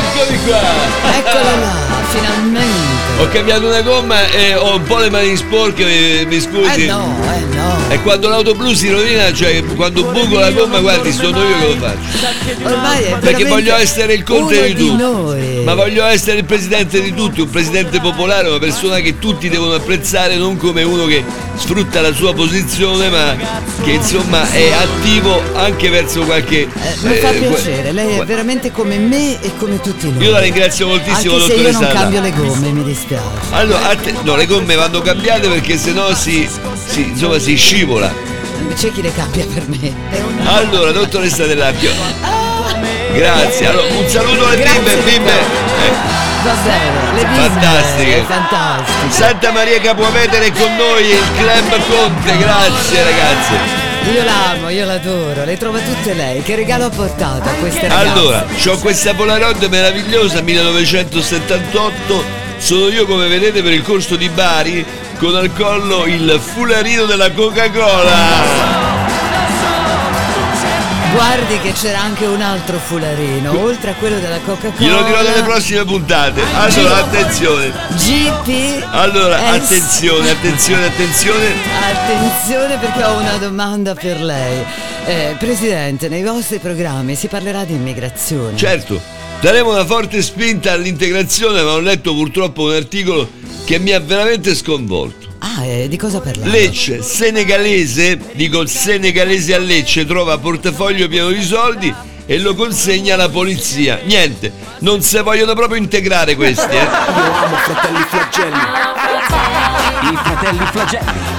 Eccomi qua! Eccola là, finalmente! Ho cambiato una gomma e ho un po' le mani sporche, mi scusi. Eh no, eh no. E quando l'auto blu si rovina, cioè quando buco la gomma, guardi, sono io che lo faccio. Ormai è Perché voglio essere il conte di tutti. Ma voglio essere il presidente di tutti, un presidente popolare, una persona che tutti devono apprezzare, non come uno che sfrutta la sua posizione, ma che insomma è attivo anche verso qualche. Eh, mi fa eh, piacere, lei è veramente come me e come tutti noi. Io la ringrazio moltissimo, Anche se io non dottoressa. cambio le gomme, mi dispiace. Allora, atte- no, le gomme vanno cambiate perché sennò si, si, insomma, si scivola. C'è chi le cambia per me. Allora, dottoressa Dell'Appio, grazie. Allora, un saluto alle Grazie. bimbe, bimbe. Eh, Va bene, le bimbe. Fantastiche. Fantastiche. Santa Maria Capuavetere è con noi, il club Conte, grazie ragazzi. Io l'amo, io l'adoro, le trova tutte lei. Che regalo ha portato a queste ragazze? Allora, ho questa Polaroid meravigliosa 1978. Sono io come vedete per il corso di Bari con al collo il fularino della Coca-Cola. Guardi che c'era anche un altro fularino, oltre a quello della Coca-Cola. Glielo dirò nelle prossime puntate. Allora, attenzione. GP. Allora, attenzione, attenzione, attenzione. Attenzione perché ho una domanda per lei. Eh, Presidente, nei vostri programmi si parlerà di immigrazione. Certo, daremo una forte spinta all'integrazione, ma ho letto purtroppo un articolo che mi ha veramente sconvolto. Ah, e di cosa parlare? Lecce, senegalese, dico senegalese a Lecce, trova portafoglio pieno di soldi e lo consegna alla polizia. Niente, non se vogliono proprio integrare questi, eh. Io amo fratelli flagelli. I fratelli flagelli.